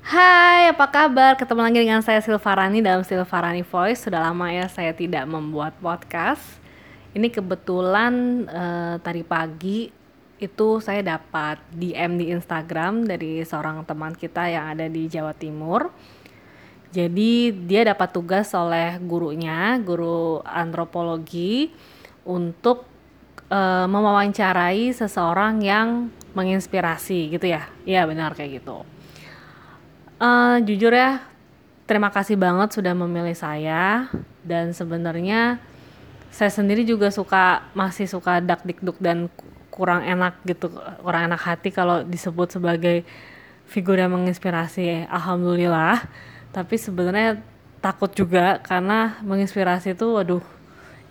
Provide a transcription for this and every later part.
Hai, apa kabar? Ketemu lagi dengan saya Silvarani dalam Silvarani Voice. Sudah lama ya saya tidak membuat podcast. Ini kebetulan eh, tadi pagi itu saya dapat DM di Instagram dari seorang teman kita yang ada di Jawa Timur. Jadi dia dapat tugas oleh gurunya, guru antropologi untuk eh, mewawancarai seseorang yang menginspirasi gitu ya. Iya benar kayak gitu. Eh, jujur ya, terima kasih banget sudah memilih saya dan sebenarnya saya sendiri juga suka masih suka dak dikduk dan kurang enak gitu, kurang enak hati kalau disebut sebagai figur yang menginspirasi. Alhamdulillah. Tapi sebenarnya takut juga karena menginspirasi itu waduh,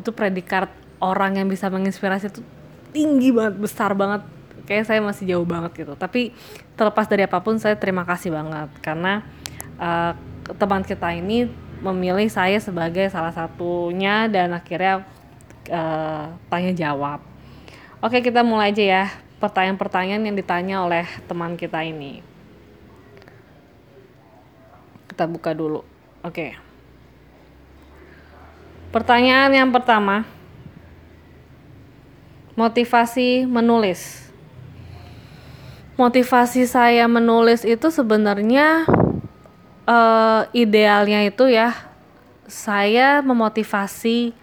itu predikat orang yang bisa menginspirasi itu tinggi banget, besar banget kayak saya masih jauh banget gitu. Tapi terlepas dari apa pun saya terima kasih banget. Karena uh, teman kita ini memilih saya sebagai salah satunya dan akhirnya uh, tanya jawab. Oke kita mulai aja ya. Pertanyaan-pertanyaan yang ditanya oleh teman kita ini. Kita buka dulu. Oke. Pertanyaan yang pertama. Motivasi menulis motivasi saya menulis itu sebenarnya uh, idealnya itu ya saya memotivasi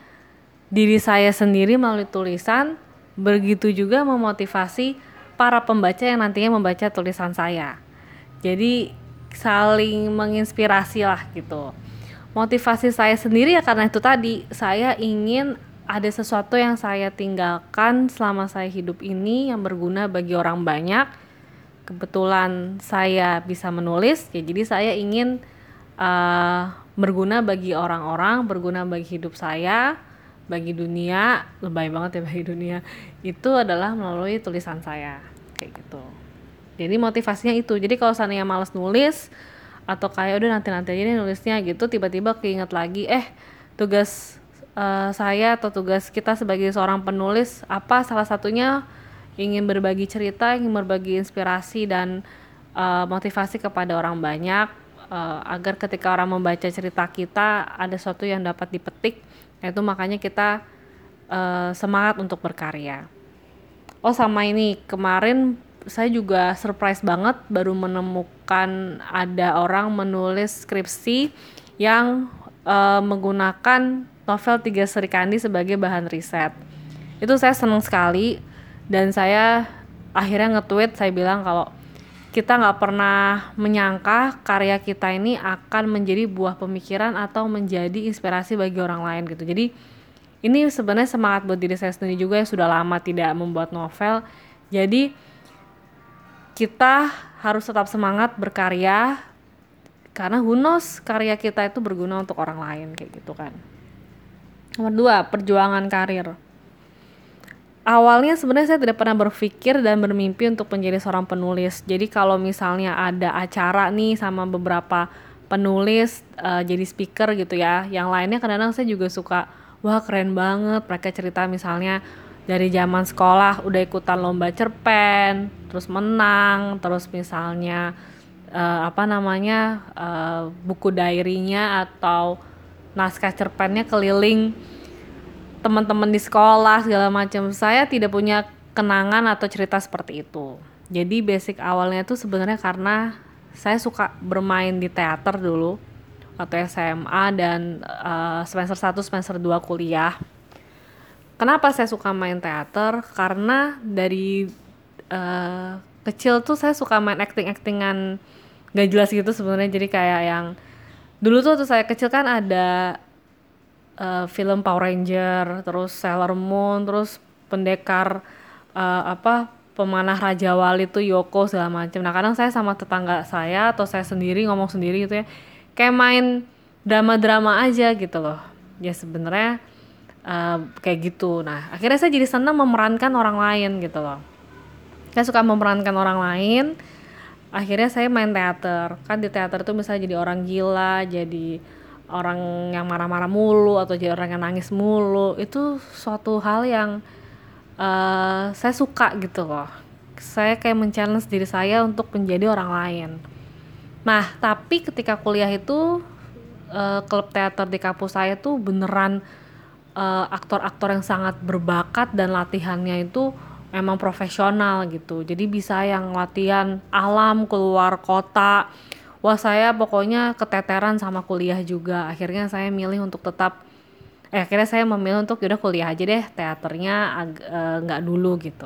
diri saya sendiri melalui tulisan begitu juga memotivasi para pembaca yang nantinya membaca tulisan saya. Jadi saling menginspirasi lah gitu. Motivasi saya sendiri ya karena itu tadi saya ingin ada sesuatu yang saya tinggalkan selama saya hidup ini yang berguna bagi orang banyak kebetulan saya bisa menulis ya jadi saya ingin uh, berguna bagi orang-orang berguna bagi hidup saya bagi dunia lebay banget ya bagi dunia itu adalah melalui tulisan saya kayak gitu. Jadi motivasinya itu. Jadi kalau seandainya males nulis atau kayak udah nanti nanti aja nulisnya gitu tiba-tiba keinget lagi eh tugas uh, saya atau tugas kita sebagai seorang penulis apa salah satunya ingin berbagi cerita, ingin berbagi inspirasi dan uh, motivasi kepada orang banyak uh, agar ketika orang membaca cerita kita ada sesuatu yang dapat dipetik, itu makanya kita uh, semangat untuk berkarya. Oh sama ini kemarin saya juga surprise banget baru menemukan ada orang menulis skripsi yang uh, menggunakan novel Tiga Serikandi sebagai bahan riset. Itu saya senang sekali dan saya akhirnya nge-tweet saya bilang kalau kita nggak pernah menyangka karya kita ini akan menjadi buah pemikiran atau menjadi inspirasi bagi orang lain gitu. Jadi ini sebenarnya semangat buat diri saya sendiri juga yang sudah lama tidak membuat novel. Jadi kita harus tetap semangat berkarya karena who knows karya kita itu berguna untuk orang lain kayak gitu kan. Nomor dua perjuangan karir awalnya sebenarnya saya tidak pernah berpikir dan bermimpi untuk menjadi seorang penulis. Jadi kalau misalnya ada acara nih sama beberapa penulis uh, jadi speaker gitu ya, yang lainnya kadang-kadang saya juga suka, wah keren banget mereka cerita misalnya dari zaman sekolah udah ikutan lomba cerpen, terus menang, terus misalnya uh, apa namanya uh, buku diarynya atau naskah cerpennya keliling teman-teman di sekolah segala macam. Saya tidak punya kenangan atau cerita seperti itu. Jadi basic awalnya itu sebenarnya karena saya suka bermain di teater dulu waktu SMA dan uh, semester 1 semester 2 kuliah. Kenapa saya suka main teater? Karena dari uh, kecil tuh saya suka main acting-actingan gak jelas gitu sebenarnya. Jadi kayak yang dulu tuh waktu saya kecil kan ada uh, film Power Ranger, terus Sailor Moon, terus pendekar uh, apa pemanah Raja Wali itu Yoko segala macam. Nah kadang saya sama tetangga saya atau saya sendiri ngomong sendiri gitu ya, kayak main drama-drama aja gitu loh. Ya sebenarnya uh, kayak gitu. Nah akhirnya saya jadi senang memerankan orang lain gitu loh. Saya suka memerankan orang lain. Akhirnya saya main teater. Kan di teater tuh misalnya jadi orang gila, jadi orang yang marah-marah mulu atau jadi orang yang nangis mulu itu suatu hal yang uh, saya suka gitu loh saya kayak men diri saya untuk menjadi orang lain Nah, tapi ketika kuliah itu uh, klub teater di kampus saya tuh beneran uh, aktor-aktor yang sangat berbakat dan latihannya itu memang profesional gitu. Jadi bisa yang latihan alam keluar kota. Wah, saya pokoknya keteteran sama kuliah juga. Akhirnya saya milih untuk tetap eh akhirnya saya memilih untuk udah kuliah aja deh. Teaternya eh, nggak uh, dulu gitu.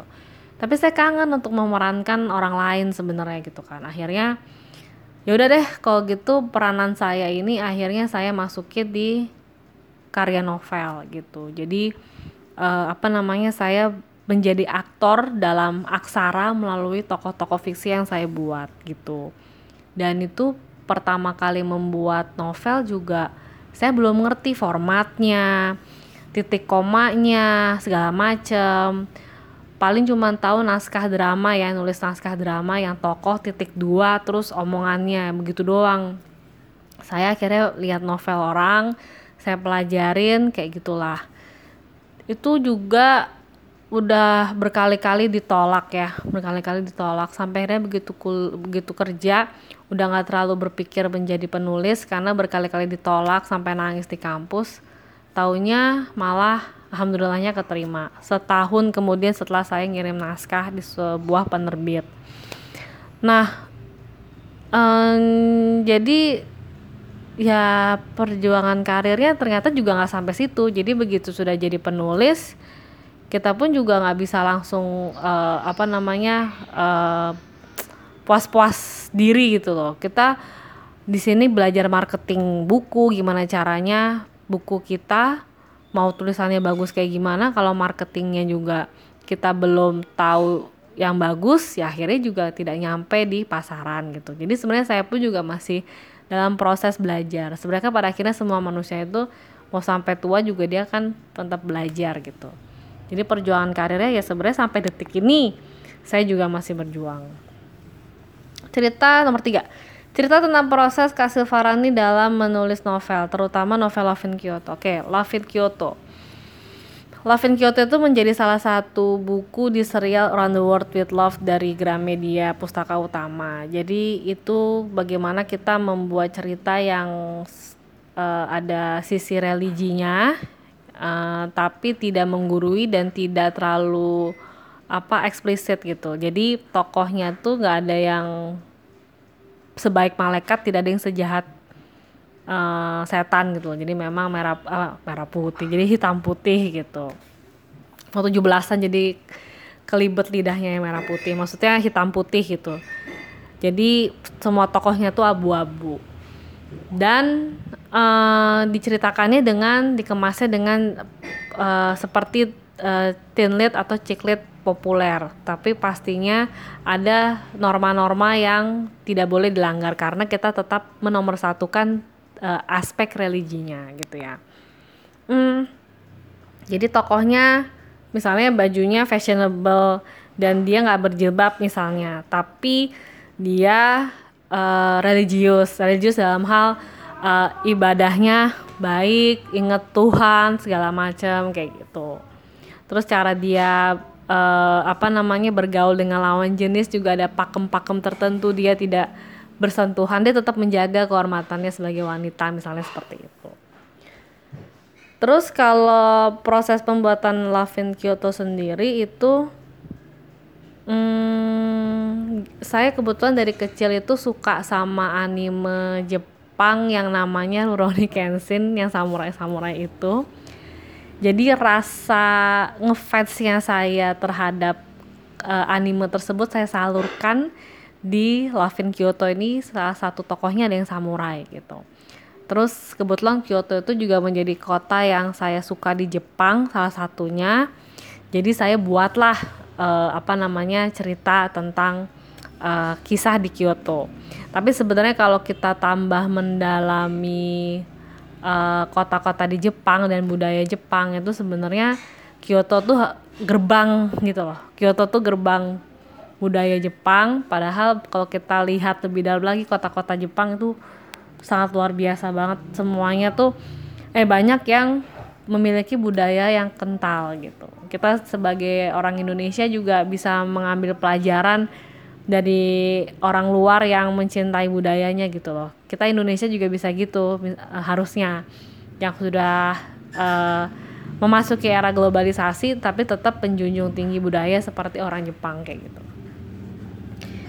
Tapi saya kangen untuk memerankan orang lain sebenarnya gitu kan. Akhirnya ya udah deh kalau gitu peranan saya ini akhirnya saya masukin di karya novel gitu. Jadi uh, apa namanya saya menjadi aktor dalam aksara melalui tokoh-tokoh fiksi yang saya buat gitu dan itu pertama kali membuat novel juga saya belum ngerti formatnya titik komanya segala macem. Paling cuma tahu naskah drama ya nulis naskah drama yang tokoh titik dua terus omongannya begitu doang. Saya akhirnya lihat novel orang saya pelajarin kayak gitulah. Itu juga udah berkali-kali ditolak ya berkali-kali ditolak. Sampai akhirnya begitu kul begitu kerja udah nggak terlalu berpikir menjadi penulis karena berkali-kali ditolak sampai nangis di kampus. Taunya malah alhamdulillahnya keterima. Setahun kemudian setelah saya ngirim naskah di sebuah penerbit. Nah um, jadi ya perjuangan karirnya ternyata juga nggak sampai situ. Jadi begitu sudah jadi penulis kita pun juga nggak bisa langsung uh, apa namanya uh, puas-puas diri gitu loh. Kita di sini belajar marketing buku gimana caranya buku kita mau tulisannya bagus kayak gimana. Kalau marketingnya juga kita belum tahu yang bagus ya akhirnya juga tidak nyampe di pasaran gitu. Jadi sebenarnya saya pun juga masih dalam proses belajar. Sebenarnya pada akhirnya semua manusia itu mau sampai tua juga dia kan tetap belajar gitu jadi perjuangan karirnya ya sebenarnya sampai detik ini saya juga masih berjuang cerita nomor tiga Cerita tentang proses Kasil Farani dalam menulis novel, terutama novel Love in Kyoto. Oke, Love in Kyoto. Love in Kyoto itu menjadi salah satu buku di serial Around the World with Love dari Gramedia Pustaka Utama. Jadi itu bagaimana kita membuat cerita yang uh, ada sisi religinya, uh, tapi tidak menggurui dan tidak terlalu apa eksplisit gitu. Jadi tokohnya tuh nggak ada yang sebaik malaikat tidak ada yang sejahat uh, setan gitu jadi memang merah uh, merah putih jadi hitam putih gitu. Tujuh belasan jadi kelibet lidahnya yang merah putih maksudnya hitam putih gitu. Jadi semua tokohnya tuh abu-abu. Dan uh, diceritakannya dengan dikemasnya dengan uh, seperti uh, lead atau lead populer, tapi pastinya ada norma-norma yang tidak boleh dilanggar karena kita tetap menomorsatukan uh, aspek religinya gitu ya. Hmm, jadi tokohnya misalnya bajunya fashionable dan dia nggak berjilbab misalnya, tapi dia uh, religius, religius dalam hal uh, ibadahnya baik, inget Tuhan segala macam kayak gitu. Terus cara dia uh, apa namanya bergaul dengan lawan jenis juga ada pakem-pakem tertentu dia tidak bersentuhan dia tetap menjaga kehormatannya sebagai wanita misalnya seperti itu. Terus kalau proses pembuatan Love Kyoto sendiri itu hmm, saya kebetulan dari kecil itu suka sama anime Jepang yang namanya Rurouni Kenshin yang samurai-samurai itu jadi rasa ngefansnya saya terhadap uh, anime tersebut saya salurkan di Love in Kyoto ini salah satu tokohnya ada yang samurai gitu. Terus kebetulan Kyoto itu juga menjadi kota yang saya suka di Jepang salah satunya. Jadi saya buatlah uh, apa namanya cerita tentang uh, kisah di Kyoto. Tapi sebenarnya kalau kita tambah mendalami Eh, kota-kota uh, di Jepang dan budaya Jepang itu sebenarnya Kyoto tuh gerbang gitu loh. Kyoto tuh gerbang budaya Jepang padahal kalau kita lihat lebih dalam lagi kota-kota Jepang itu sangat luar biasa banget semuanya tuh eh banyak yang memiliki budaya yang kental gitu. Kita sebagai orang Indonesia juga bisa mengambil pelajaran dari orang luar yang mencintai budayanya gitu loh. Kita Indonesia juga bisa gitu harusnya yang sudah uh, memasuki era globalisasi tapi tetap penjunjung tinggi budaya seperti orang Jepang kayak gitu.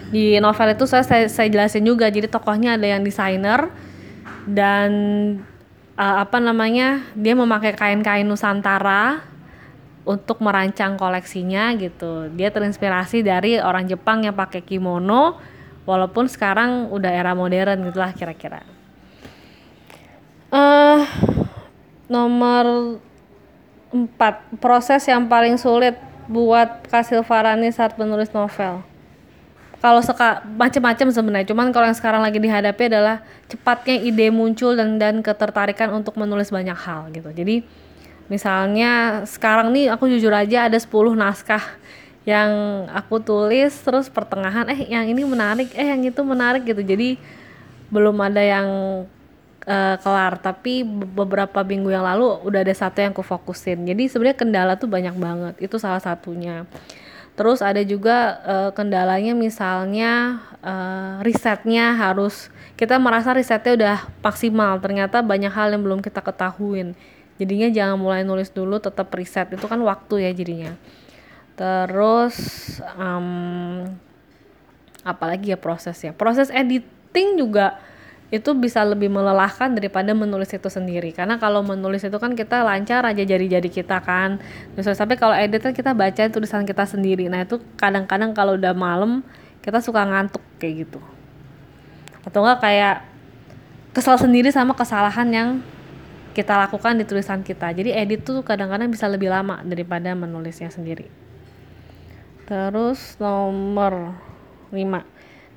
Di novel itu saya, saya saya jelasin juga jadi tokohnya ada yang desainer dan uh, apa namanya dia memakai kain-kain Nusantara untuk merancang koleksinya gitu. Dia terinspirasi dari orang Jepang yang pakai kimono walaupun sekarang udah era modern gitulah kira-kira. Uh, nomor 4 proses yang paling sulit buat Kasil Farani saat menulis novel. Kalau seka macam-macam sebenarnya, cuman kalau yang sekarang lagi dihadapi adalah cepatnya ide muncul dan dan ketertarikan untuk menulis banyak hal gitu. Jadi misalnya sekarang nih aku jujur aja ada 10 naskah yang aku tulis terus pertengahan eh yang ini menarik eh yang itu menarik gitu. Jadi belum ada yang uh, kelar. Tapi beberapa minggu yang lalu udah ada satu yang aku fokusin. Jadi sebenarnya kendala tuh banyak banget itu salah satunya. Terus ada juga uh, kendalanya misalnya uh, risetnya harus kita merasa risetnya udah maksimal ternyata banyak hal yang belum kita ketahuin jadinya jangan mulai nulis dulu tetap riset. Itu kan waktu ya jadinya. Terus um, apalagi ya prosesnya? Proses editing juga itu bisa lebih melelahkan daripada menulis itu sendiri. Karena kalau menulis itu kan kita lancar aja jari-jari kita kan. Misalnya sampai kalau edit kan kita baca tulisan kita sendiri. Nah itu kadang-kadang kalau udah malam kita suka ngantuk kayak gitu. Atau enggak kayak kesal sendiri sama kesalahan yang kita lakukan di tulisan kita. Jadi edit tuh kadang-kadang bisa lebih lama daripada menulisnya sendiri. Terus nomor 5.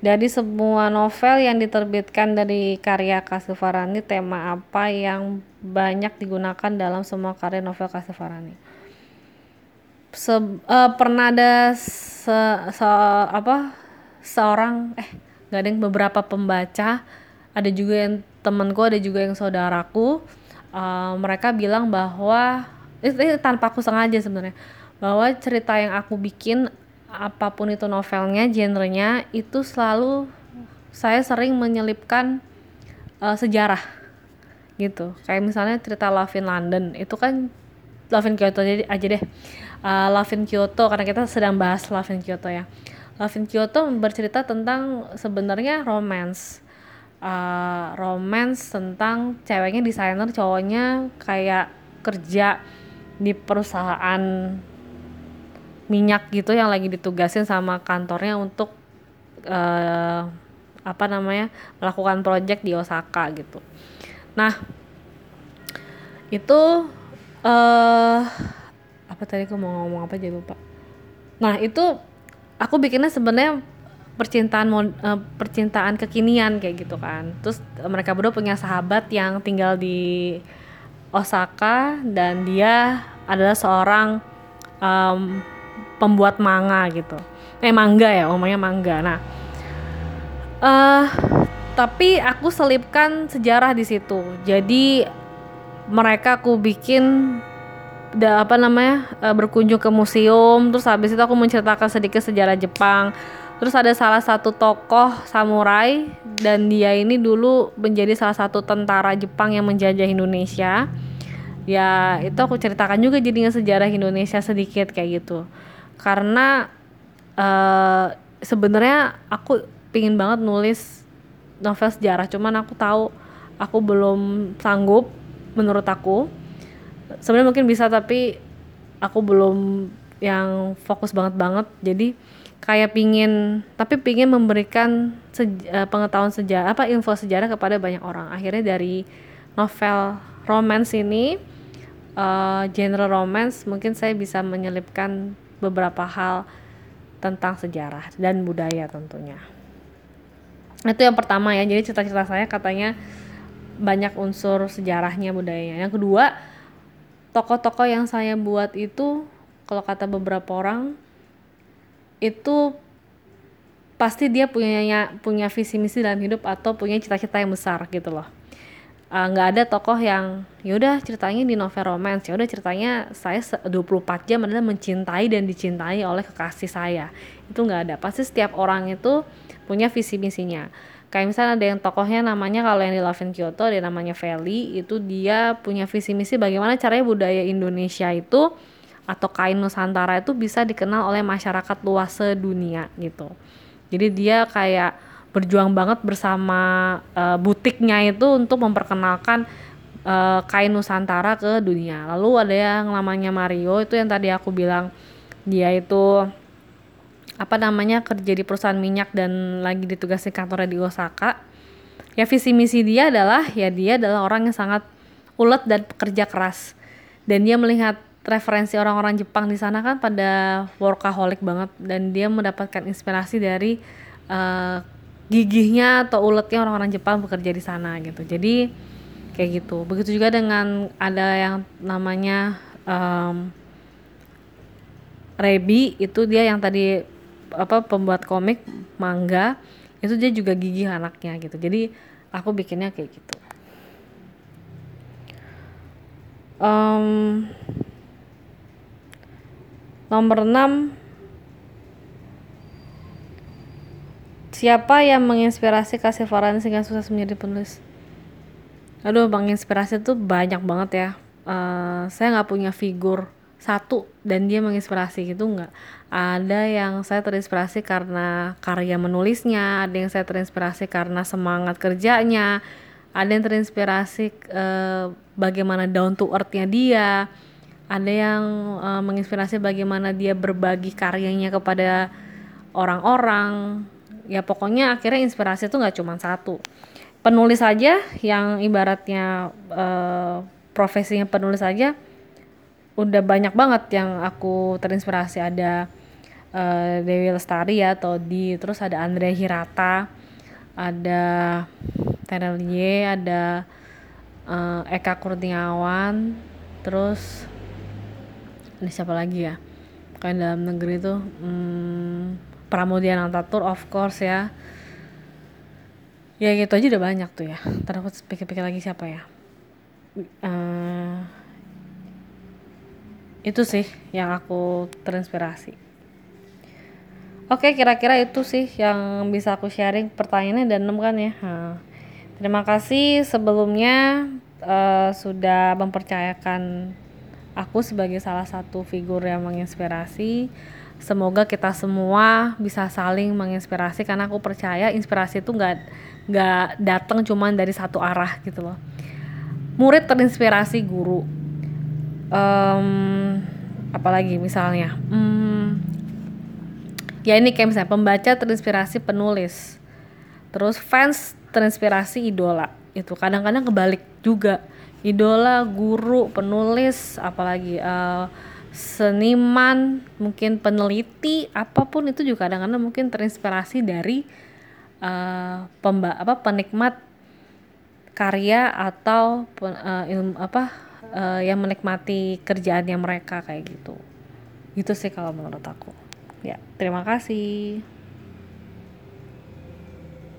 Dari semua novel yang diterbitkan dari karya Kasifarani, tema apa yang banyak digunakan dalam semua karya novel Kasifarani? Se, uh, pernah ada se, se, apa seorang eh gak ada yang beberapa pembaca, ada juga yang temanku, ada juga yang saudaraku uh, mereka bilang bahwa itu, itu tanpa aku sengaja sebenarnya bahwa cerita yang aku bikin apa pun itu novelnya genrenya itu selalu saya sering menyelipkan uh, sejarah gitu. Kayak misalnya cerita Love in London itu kan Love in Kyoto aja, aja deh. Uh, Love in Kyoto karena kita sedang bahas Love in Kyoto ya. Love in Kyoto bercerita tentang sebenarnya romance uh, romance tentang ceweknya desainer cowoknya kayak kerja di perusahaan minyak gitu yang lagi ditugasin sama kantornya untuk uh, apa namanya melakukan project di Osaka gitu. Nah itu uh, apa tadi aku mau ngomong apa jadi lupa. Nah itu aku bikinnya sebenarnya percintaan uh, percintaan kekinian kayak gitu kan. Terus mereka berdua punya sahabat yang tinggal di Osaka dan dia adalah seorang um, pembuat manga gitu. Eh mangga ya omongnya mangga nah uh, tapi aku selipkan sejarah di situ. Jadi mereka aku bikin da, apa namanya berkunjung ke museum. Terus habis itu aku menceritakan sedikit sejarah Jepang Terus ada salah satu tokoh samurai dan dia ini dulu menjadi salah satu tentara Jepang yang menjajah Indonesia. Ya, itu aku ceritakan juga jadinya sejarah Indonesia sedikit kayak gitu. Karena uh, sebenarnya aku pingin banget nulis novel sejarah, cuman aku tahu aku belum sanggup menurut aku. Sebenarnya mungkin bisa tapi aku belum yang fokus banget banget. Jadi kayak pingin tapi pingin memberikan seja, eh, pengetahuan sejarah apa info sejarah kepada banyak orang. Akhirnya dari novel romance ini uh, genre romance mungkin saya bisa menyelipkan beberapa hal tentang sejarah dan budaya tentunya. Itu yang pertama ya jadi cerita-cerita saya katanya banyak unsur sejarahnya budayanya. Yang kedua tokoh-tokoh yang saya buat itu kalau kata beberapa orang itu pasti dia punya punya visi misi dalam hidup atau punya cita-cita yang besar gitu loh. Eh, nggak uh, ada tokoh yang yaudah ceritanya di novel romance ya udah ceritanya saya 24 jam adalah mencintai dan dicintai oleh kekasih saya. Itu nggak ada. Pasti setiap orang itu punya visi misinya. Kayak misalnya ada yang tokohnya namanya kalau yang di Love in Kyoto ada namanya Feli itu dia punya visi misi bagaimana caranya budaya Indonesia itu atau kain Nusantara itu bisa dikenal oleh masyarakat luas sedunia gitu. Jadi dia kayak berjuang banget bersama uh, butiknya itu untuk memperkenalkan uh, kain Nusantara ke dunia. Lalu ada yang namanya Mario itu yang tadi aku bilang dia itu apa namanya kerja di perusahaan minyak dan lagi ditugasi kantornya di Osaka. Ya visi misi dia adalah ya dia adalah orang yang sangat ulet dan pekerja keras. Dan dia melihat referensi orang-orang Jepang di sana kan pada workaholic banget. Dan dia mendapatkan inspirasi dari uh, gigihnya atau uletnya orang-orang Jepang bekerja di sana gitu. Jadi kayak gitu. Begitu juga dengan ada yang namanya um, Rebi itu dia yang tadi apa pembuat komik manga itu dia juga gigih anaknya gitu. Jadi aku bikinnya kayak gitu. Um, nomor 6 siapa yang menginspirasi kasih Farhan sehingga sukses menjadi penulis? Aduh menginspirasi tuh banyak banget ya. Uh, saya nggak punya figur satu dan dia menginspirasi gitu nggak. Ada yang saya terinspirasi karena karya menulisnya ada yang saya terinspirasi karena semangat kerjanya ada yang terinspirasi uh, bagaimana down to earthnya dia ada yang uh, menginspirasi bagaimana dia berbagi karyanya kepada orang-orang. Ya pokoknya akhirnya inspirasi itu nggak cuma satu. Penulis aja yang ibaratnya uh, profesinya penulis aja udah banyak banget yang aku terinspirasi. Ada uh, Dewi Lestari ya atau di terus ada Andre Hirata ada Terelie ada uh, Eka Kurniawan terus ini siapa lagi ya? Kayak dalam negeri tuh hmm, Pramudia Nantatur of course ya. Ya gitu aja udah banyak tuh ya. Ntar aku pikir-pikir lagi siapa ya. Uh, itu sih yang aku terinspirasi. Oke kira-kira itu sih yang bisa aku sharing pertanyaannya dan enam kan ya. Nah, terima kasih sebelumnya uh, sudah mempercayakan aku sebagai salah satu figur yang menginspirasi. Semoga kita semua bisa saling menginspirasi karena aku percaya inspirasi itu nggak nggak datang cuman dari satu arah gitu loh. Murid terinspirasi guru. Um, apalagi misalnya? Um, ya ini kayak misalnya pembaca terinspirasi penulis. Terus fans terinspirasi idola. Itu kadang-kadang kebalik juga idola guru penulis apalagi uh, seniman mungkin peneliti apa pun itu juga kadang-kadang mungkin terinspirasi dari uh, pemba apa penikmat karya atau uh, ilmu apa uh, yang menikmati kerjaannya mereka kayak gitu. Gitu sih kalau menurut aku. Ya terima kasih